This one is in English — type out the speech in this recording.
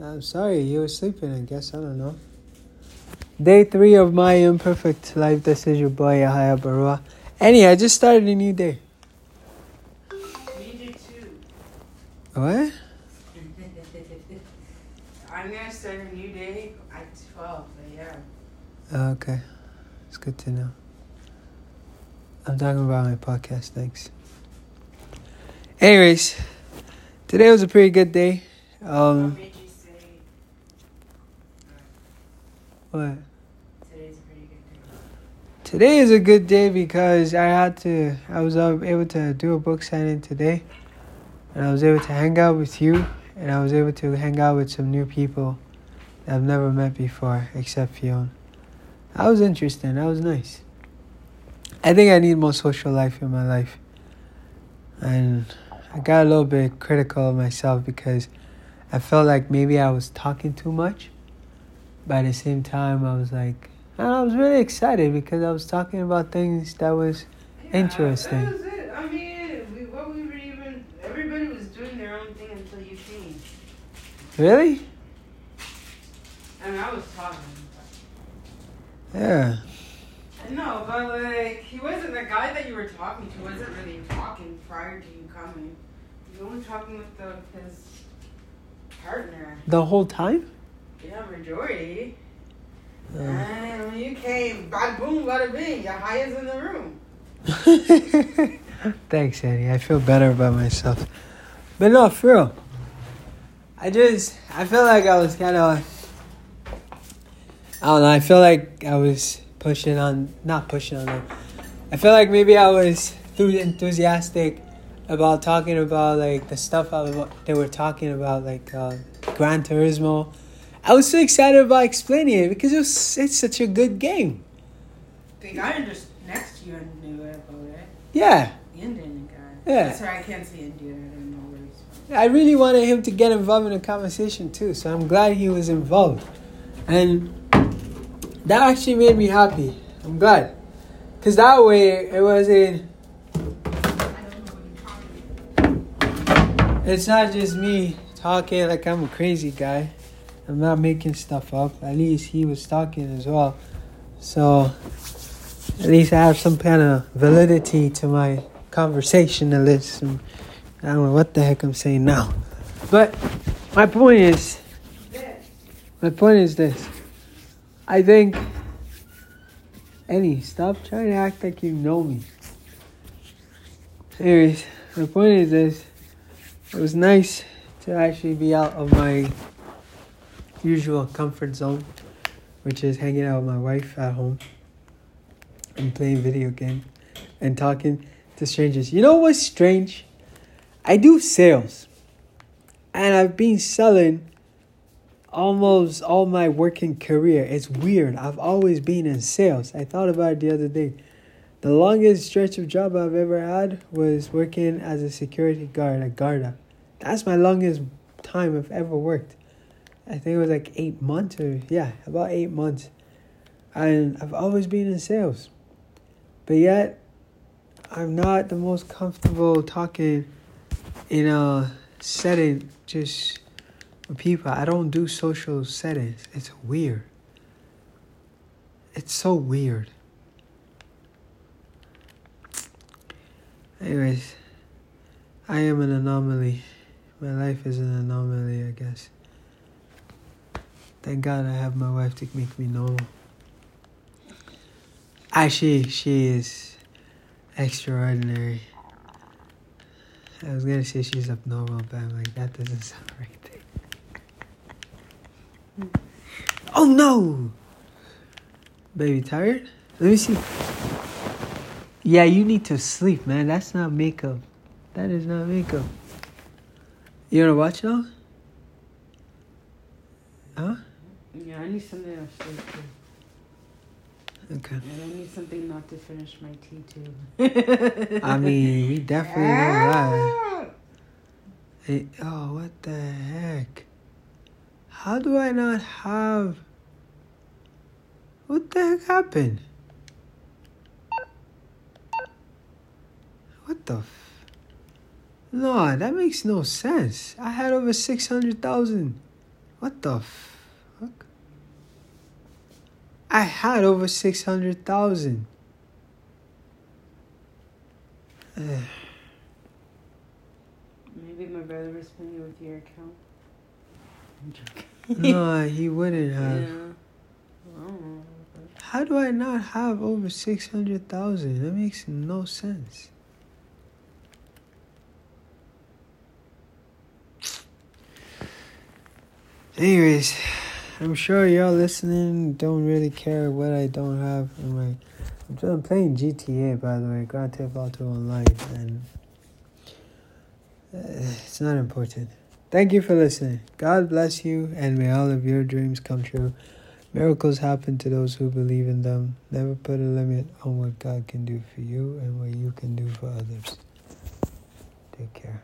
I'm sorry, you were sleeping, I guess. I don't know. Day three of my imperfect life. This is your boy, Yahya Barua. Any, I just started a new day. Me too. What? I'm gonna start a new day at 12 a.m. Oh, okay. It's good to know. I'm talking about my podcast, thanks. Anyways, today was a pretty good day. Um, made you say what? today's a pretty good day? Today is a good day because I had to, I was able to do a book signing today. And I was able to hang out with you. And I was able to hang out with some new people that I've never met before, except Fiona. That was interesting. That was nice. I think I need more social life in my life. And I got a little bit critical of myself because I felt like maybe I was talking too much. But at the same time, I was like, I was really excited because I was talking about things that was Interesting. That was it. I mean, we, what we were even, everybody was doing their own thing until you came. really, I mean, I was talking. yeah. No, but like, he wasn't the guy that you were talking to, wasn't really talking prior to you coming. You were only talking with the, his partner. The whole time. Yeah, majority. And when you came, bada boom, bada bing, Yahaya's in the room. Thanks, Eddie. I feel better about myself. But no, for real. I just, I feel like I was kind of, I don't know. I feel like I was pushing on, not pushing on them. I feel like maybe I was too enthusiastic about talking about like the stuff I they were talking about, like uh, Gran Turismo. I was so excited about explaining it because it was, it's such a good game. The guy just next to you knew it about it. Yeah. The Indian guy. Yeah. That's why I can't see Indian. I don't know where he's from. I really wanted him to get involved in the conversation too, so I'm glad he was involved. And that actually made me happy. I'm glad. Because that way it wasn't, it's not just me talking like I'm a crazy guy. I'm not making stuff up. At least he was talking as well. So at least I have some kind of validity to my conversationalism. I don't know what the heck I'm saying now. But my point is my point is this. I think Eddie, stop trying to act like you know me. Anyways, my point is this. It was nice to actually be out of my usual comfort zone, which is hanging out with my wife at home and playing video games and talking to strangers. You know what's strange? I do sales. And I've been selling almost all my working career. It's weird. I've always been in sales. I thought about it the other day. The longest stretch of job I've ever had was working as a security guard at Garda. That's my longest time I've ever worked. I think it was like eight months or yeah, about eight months. And I've always been in sales. But yet I'm not the most comfortable talking in a setting just with people. I don't do social settings. It's weird. It's so weird. Anyways, I am an anomaly. My life is an anomaly, I guess. Thank God I have my wife to make me normal. Actually, ah, she is extraordinary. I was gonna say she's abnormal, but I'm like, that doesn't sound right. oh no! Baby, tired? Let me see. Yeah, you need to sleep, man. That's not makeup. That is not makeup. You wanna watch now? Huh? Yeah, I need something else to sleep too. Okay. And I need something not to finish my tea too. I mean, we definitely know that. Ah! Hey, oh, what the heck? How do I not have. What the heck happened? What the f. No, that makes no sense. I had over 600,000 What the fuck? I had over 600,000. Maybe my brother was playing with your account. I'm joking. no, he wouldn't have. Yeah. Oh. How do I not have over 600,000? That makes no sense. Anyways, I'm sure y'all listening don't really care what I don't have in my. I'm I'm playing GTA by the way, Grand Theft Auto Online, and uh, it's not important. Thank you for listening. God bless you, and may all of your dreams come true. Miracles happen to those who believe in them. Never put a limit on what God can do for you and what you can do for others. Take care.